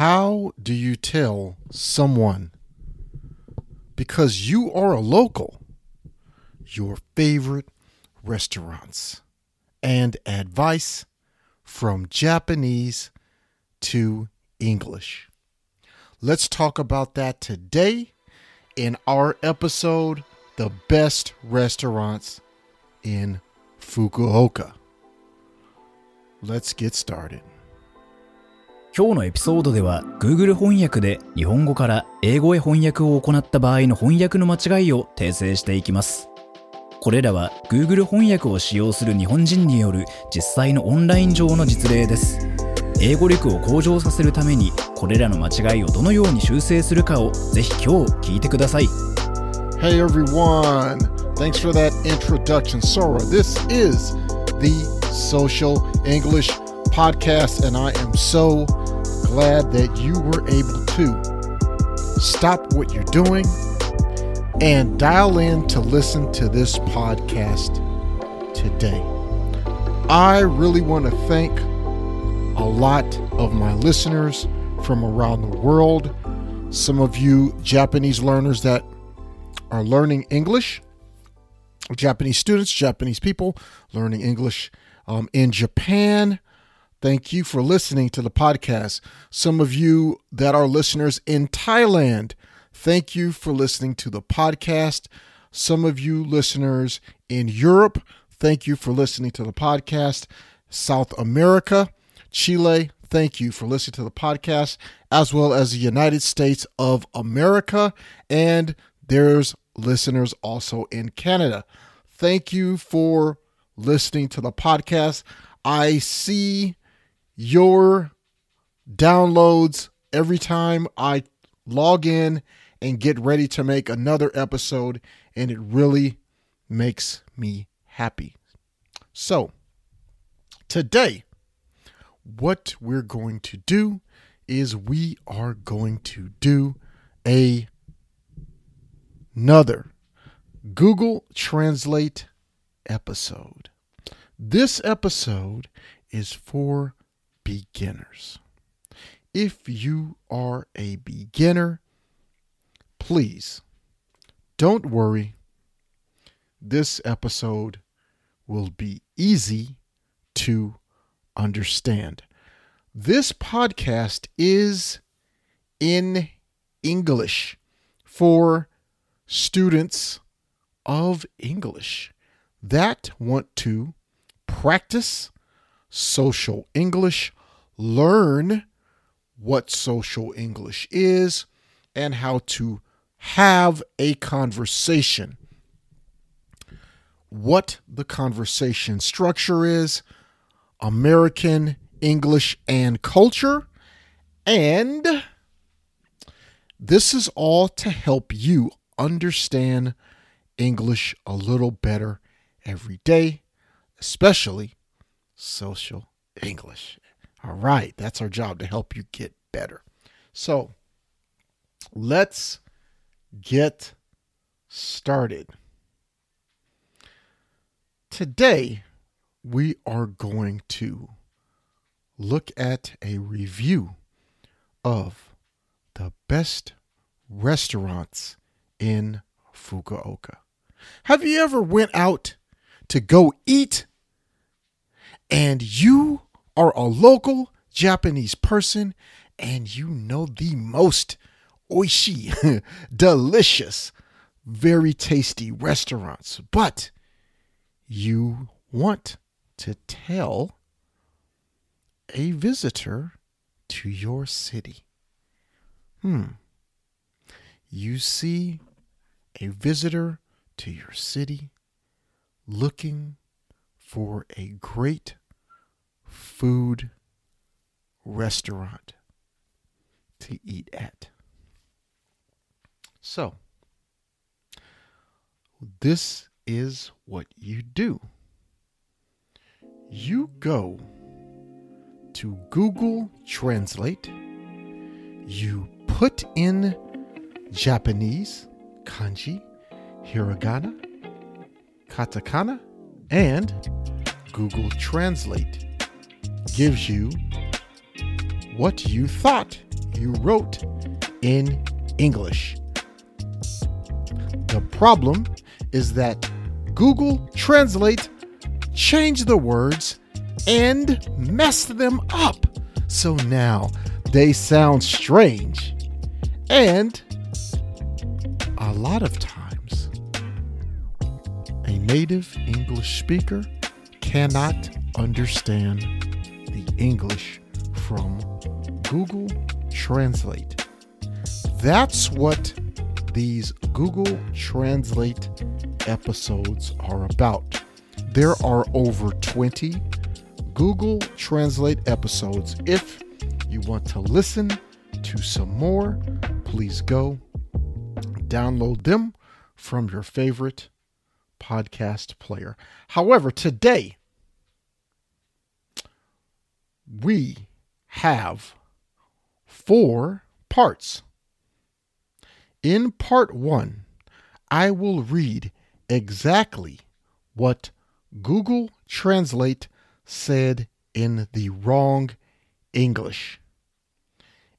How do you tell someone because you are a local your favorite restaurants and advice from Japanese to English? Let's talk about that today in our episode The Best Restaurants in Fukuoka. Let's get started. 今日のエピソードでは Google 翻訳で日本語から英語へ翻訳を行った場合の翻訳の間違いを訂正していきます。これらは Google 翻訳を使用する日本人による実際のオンライン上の実例です。英語力を向上させるためにこれらの間違いをどのように修正するかをぜひ今日聞いてください。Hey everyone, thanks for that introduction, Sora. This is the Social English Podcast, and I am so glad that you were able to stop what you're doing and dial in to listen to this podcast today. I really want to thank a lot of my listeners from around the world, some of you Japanese learners that are learning English, Japanese students, Japanese people learning English um, in Japan. Thank you for listening to the podcast. Some of you that are listeners in Thailand, thank you for listening to the podcast. Some of you listeners in Europe, thank you for listening to the podcast. South America, Chile, thank you for listening to the podcast, as well as the United States of America. And there's listeners also in Canada. Thank you for listening to the podcast. I see your downloads every time I log in and get ready to make another episode, and it really makes me happy. So, today, what we're going to do is we are going to do a another Google Translate episode. This episode is for beginners. If you are a beginner, please don't worry. This episode will be easy to understand. This podcast is in English for students of English that want to practice social English, learn what social English is, and how to have a conversation. What the conversation structure is, American English and culture, and this is all to help you understand English a little better every day, especially social English. All right, that's our job to help you get better. So let's get started. Today, we are going to look at a review of the best restaurants in Fukuoka. Have you ever went out to go eat and you are a local Japanese person and you know the most oishi, delicious, very tasty restaurants, but you want to tell a visitor to your city. Hmm. You see a visitor to your city looking for a great food restaurant to eat at. So, this is what you do. You go to Google Translate, you put in Japanese, kanji, hiragana, katakana, and Google Translate gives you what you thought you wrote in English. The problem is that Google Translate changed the words and messed them up. So now they sound strange. And a lot of times, a native English speaker cannot understand English from Google Translate. That's what these Google Translate episodes are about. There are over 20 Google Translate episodes. If you want to listen to some more, please go download them from your favorite podcast player. However, today we have four parts. In part one, I will read exactly what Google Translate said in the wrong English.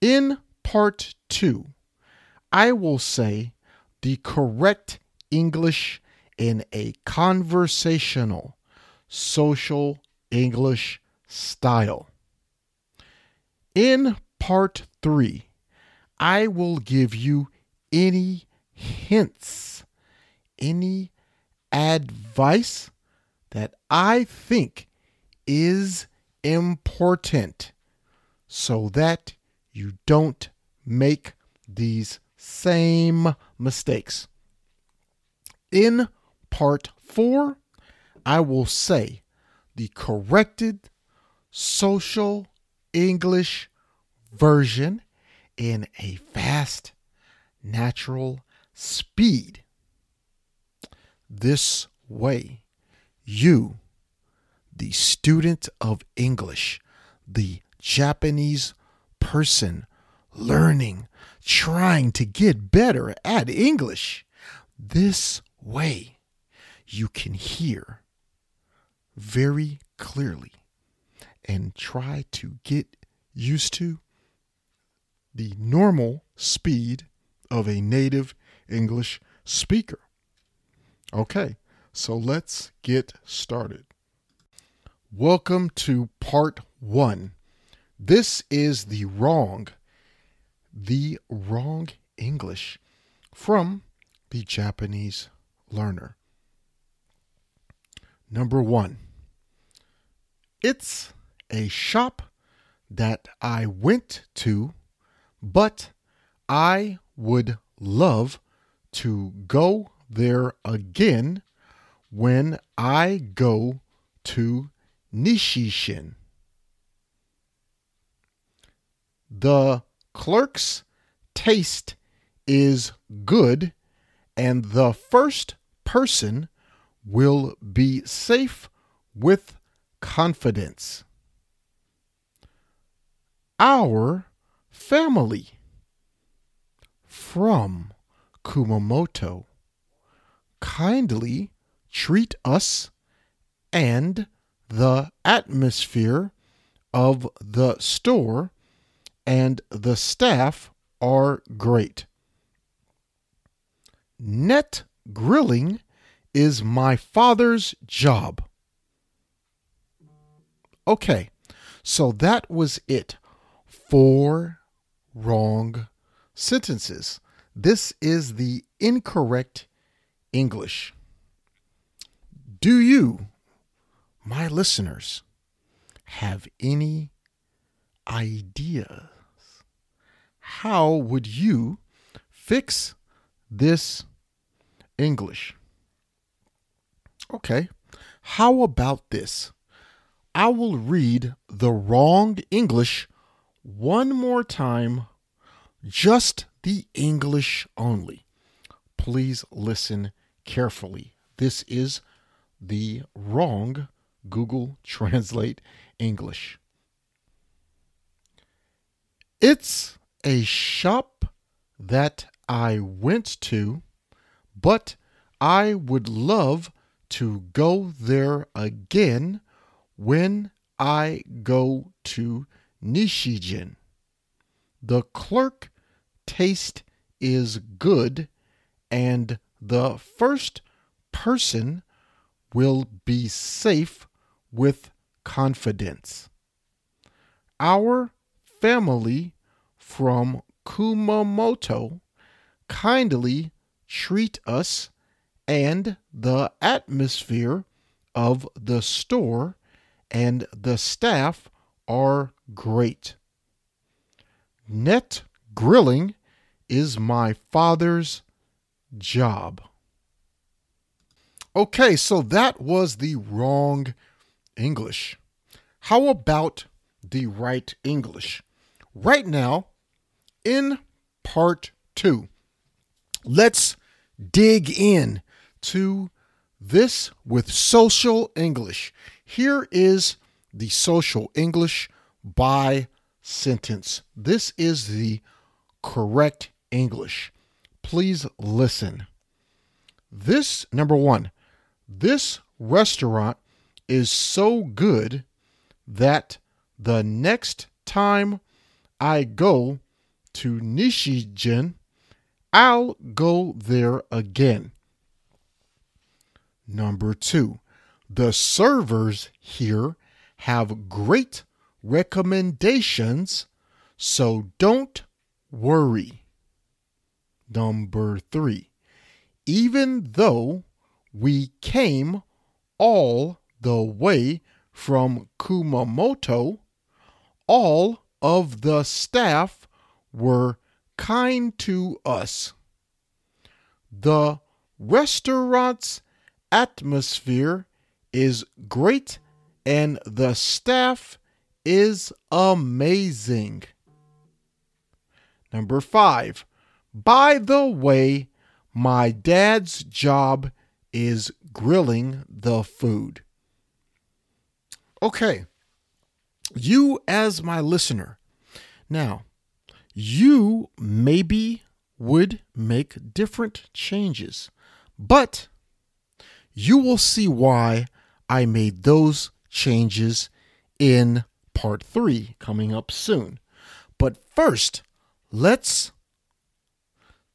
In part two, I will say the correct English in a conversational, social English style. In part three, I will give you any hints, any advice that I think is important so that you don't make these same mistakes. In part four, I will say the corrected social English version in a fast, natural speed. This way, you, the student of English, the Japanese person learning, trying to get better at English, this way you can hear very clearly and try to get used to the normal speed of a native English speaker. Okay, so let's get started. Welcome to part one. This is the wrong, the wrong English from the Japanese learner. Number one, it's a shop that I went to, but I would love to go there again when I go to Nishijin. The clerk's taste is good, and the first person will be safe with confidence. Our family from Kumamoto kindly treat us and the atmosphere of the store and the staff are great. Net grilling is my father's job. Okay, so that was it. Four wrong sentences. This is the incorrect English. Do you, my listeners, have any ideas? How would you fix this English? Okay, how about this? I will read the wrong English one more time, just the English only. Please listen carefully. This is the wrong Google Translate English. It's a shop that I went to, but I would love to go there again when I go to Nishijin. the clerk taste is good, and the first person will be safe with confidence. Our family from Kumamoto kindly treat us, and the atmosphere of the store and the staff are great. Net grilling is my father's job. Okay, so that was the wrong English. How about the right English? Right now, in part two, let's dig in to this with social English. Here is the social English by sentence. This is the correct English. Please listen. This, number one, this restaurant is so good that the next time I go to Nishijin, I'll go there again. Number two, the servers here have great recommendations, so don't worry. Number three, even though we came all the way from Kumamoto, all of the staff were kind to us. The restaurant's atmosphere is great and the staff is amazing. Number five, by the way, my dad's job is grilling the food. Okay, you as my listener. Now, you maybe would make different changes, but you will see why I made those changes in part three coming up soon. But first, let's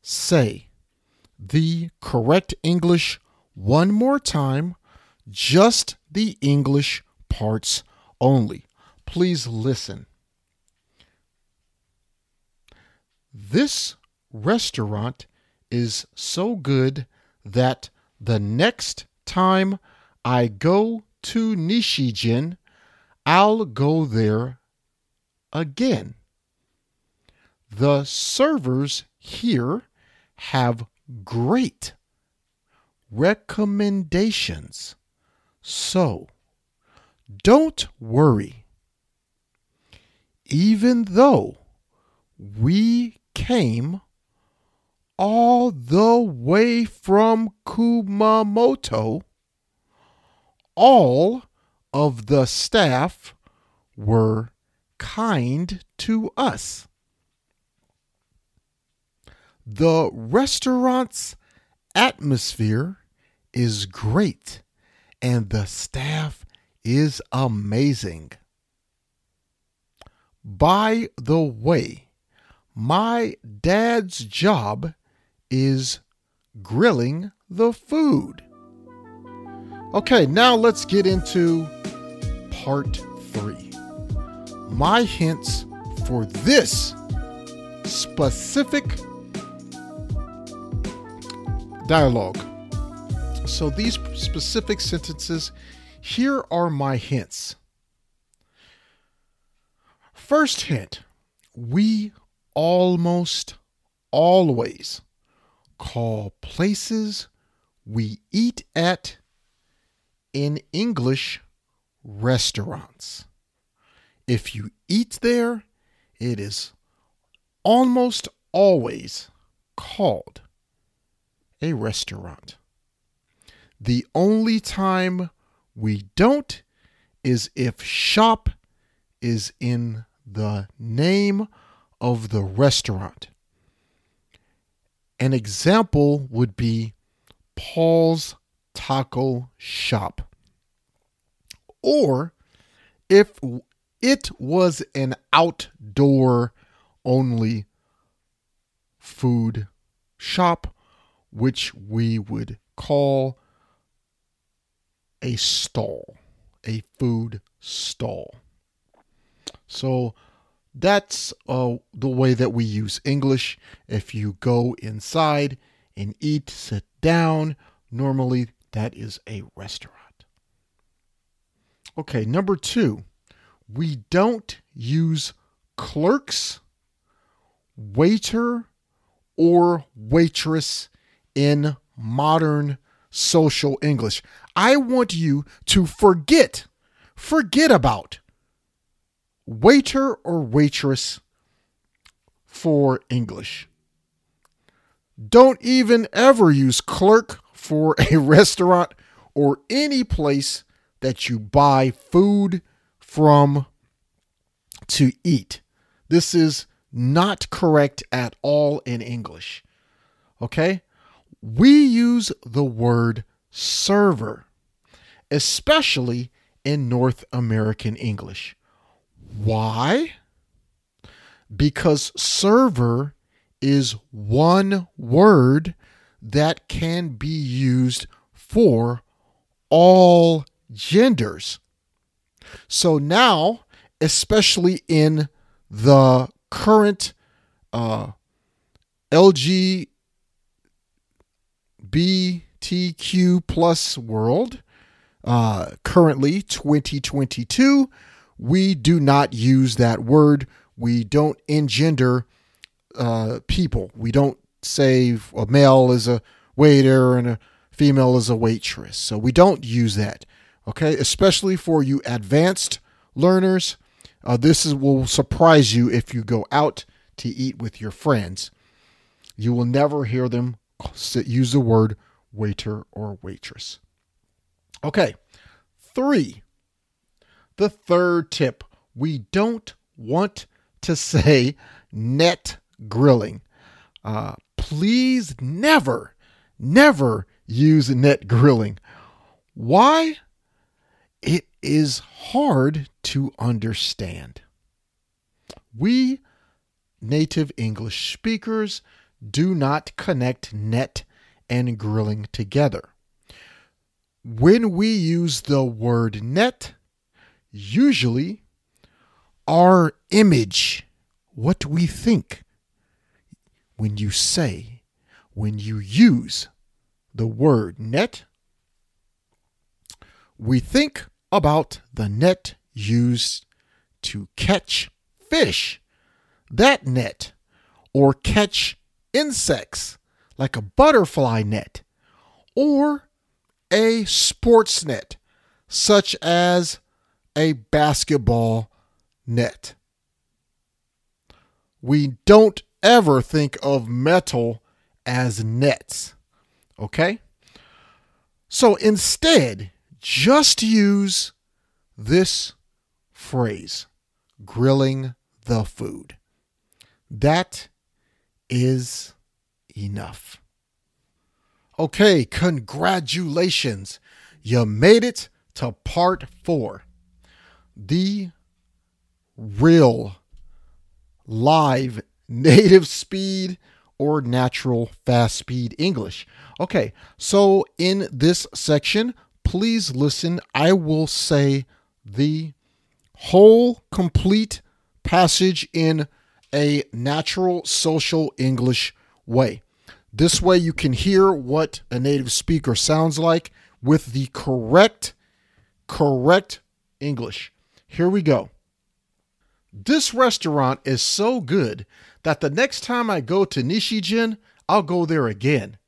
say the correct English one more time, just the English parts only. Please listen. This restaurant is so good that the next time I go to Nishijin, I'll go there again. The servers here have great recommendations. So, don't worry. Even though we came all the way from Kumamoto, all of the staff were kind to us. The restaurant's atmosphere is great and the staff is amazing. By the way, my dad's job is grilling the food. Okay, now let's get into part three. My hints for this specific dialogue. So, these specific sentences, here are my hints. First hint we almost always call places we eat at in English restaurants. If you eat there, it is almost always called a restaurant. The only time we don't is if shop is in the name of the restaurant. An example would be Paul's Taco Shop. Or if it was an outdoor only food shop, which we would call a stall, a food stall. So that's uh, the way that we use English. If you go inside and eat, sit down, normally that is a restaurant. Okay, number two, we don't use clerks, waiter, or waitress in modern social English. I want you to forget, forget about waiter or waitress for English. Don't even ever use clerk for a restaurant or any place that you buy food from to eat. This is not correct at all in English. Okay? We use the word server, especially in North American English. Why? Because server is one word that can be used for all genders. So now, especially in the current uh, LGBTQ plus world, uh, currently 2022, we do not use that word. We don't engender uh, people. We don't say a male is a waiter and a female is a waitress. So we don't use that. Okay, especially for you advanced learners. Uh, this is, will surprise you if you go out to eat with your friends. You will never hear them use the word waiter or waitress. Okay, three. The third tip we don't want to say net grilling. Uh, please never, never use net grilling. Why? It is hard to understand. We native English speakers do not connect net and grilling together. When we use the word net, usually our image, what we think, when you say, when you use the word net, we think about the net used to catch fish, that net, or catch insects like a butterfly net, or a sports net, such as a basketball net. We don't ever think of metal as nets. Okay? So instead, just use this phrase grilling the food. That is enough. Okay, congratulations. You made it to part four. The real live native speed or natural fast speed English. Okay, so in this section, please listen. I will say the whole complete passage in a natural social English way. This way, you can hear what a native speaker sounds like with the correct, correct English. Here we go. This restaurant is so good that the next time I go to Nishijin, I'll go there again.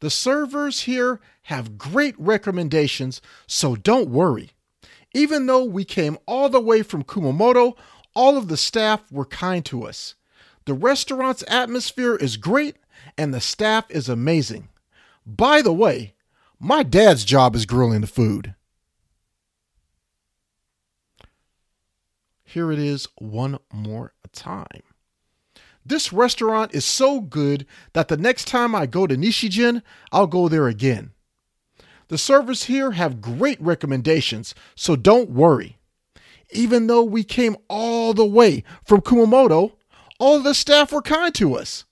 The servers here have great recommendations, so don't worry. Even though we came all the way from Kumamoto, all of the staff were kind to us. The restaurant's atmosphere is great and the staff is amazing. By the way, my dad's job is grilling the food. Here it is one more time. This restaurant is so good that the next time I go to Nishijin, I'll go there again. The servers here have great recommendations, so don't worry. Even though we came all the way from Kumamoto, all the staff were kind to us.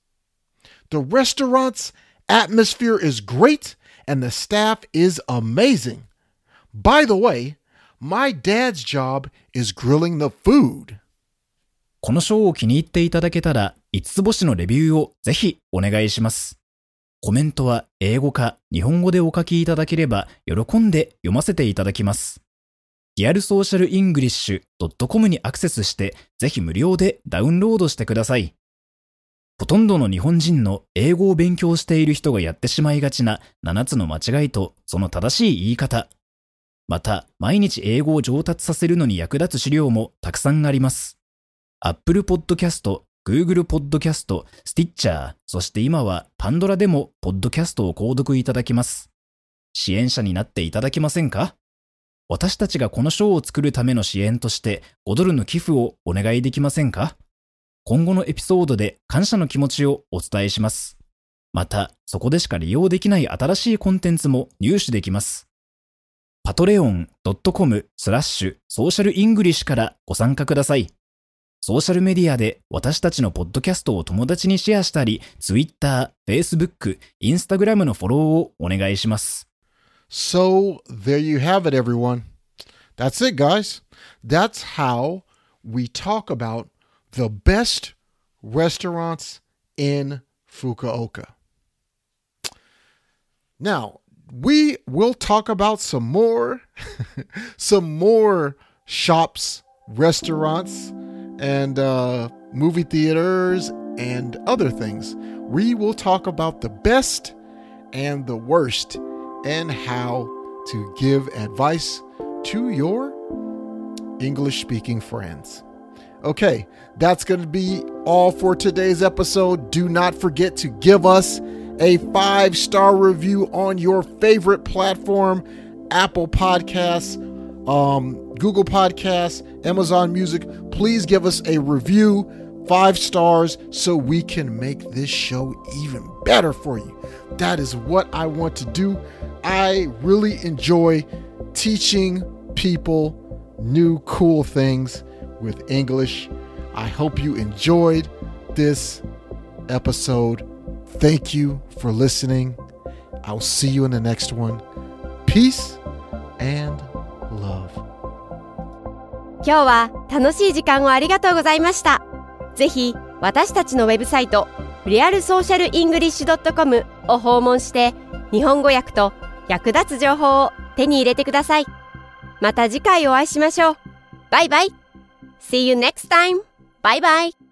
The restaurant's atmosphere is great and the staff is amazing. By the way, my dad's job is grilling the food. このショーを気に入っていただけたら、 5つ星のレビューをぜひお願いします。コメントは英語か日本語でお書きいただければ喜んで読ませていただきます。リアルソーシャルイングリッシュ .com にアクセスしてぜひ無料でダウンロードしてください。ほとんどの日本人の英語を勉強している人がやってしまいがちな7つの間違いとその正しい言い方。また、毎日英語を上達させるのに役立つ資料もたくさんあります。Apple Podcast、Google Podcast、Stitcher、そして今は Pandora でも Podcast を購読いただきます。支援者になっていただけませんか？私たちがこの賞を作るための支援として5ドルの寄付をお願いできませんか？今後のエピソードで感謝の気持ちをお伝えします。また、そこでしか利用できない新しいコンテンツも入手できます。patreon.com スラッシュソーシャルイングリッシュからご参加ください。ソーシャルメディアで私たちのポッドキャストを友達にシェアしたり、Twitter、Facebook、Instagram のフォローをお願いします。 So there you have it, everyone. That's it, guys. That's how we talk about the best restaurants in Fukuoka. Now, we will talk about some more some more shops, restaurants, and uh, movie theaters and other things. We will talk about the best and the worst and how to give advice to your English speaking friends. Okay, that's going to be all for today's episode. Do not forget to give us a five star review on your favorite platform Apple Podcasts, um, Google Podcasts, Amazon Music. Please give us a review, five stars, so we can make this show even better for you. That is what I want to do. I really enjoy teaching people new cool things with English. I hope you enjoyed this episode. Thank you for listening. I'll see you in the next one. Peace and love. 今日は楽しい時間をありがとうございました。ぜひ私たちのウェブサイトリアルソーシャルイングリッシュ .com を訪問して日本語訳と役立つ情報を手に入れてください。また次回お会いしましょう。バイバイ !See you next time! バイバイ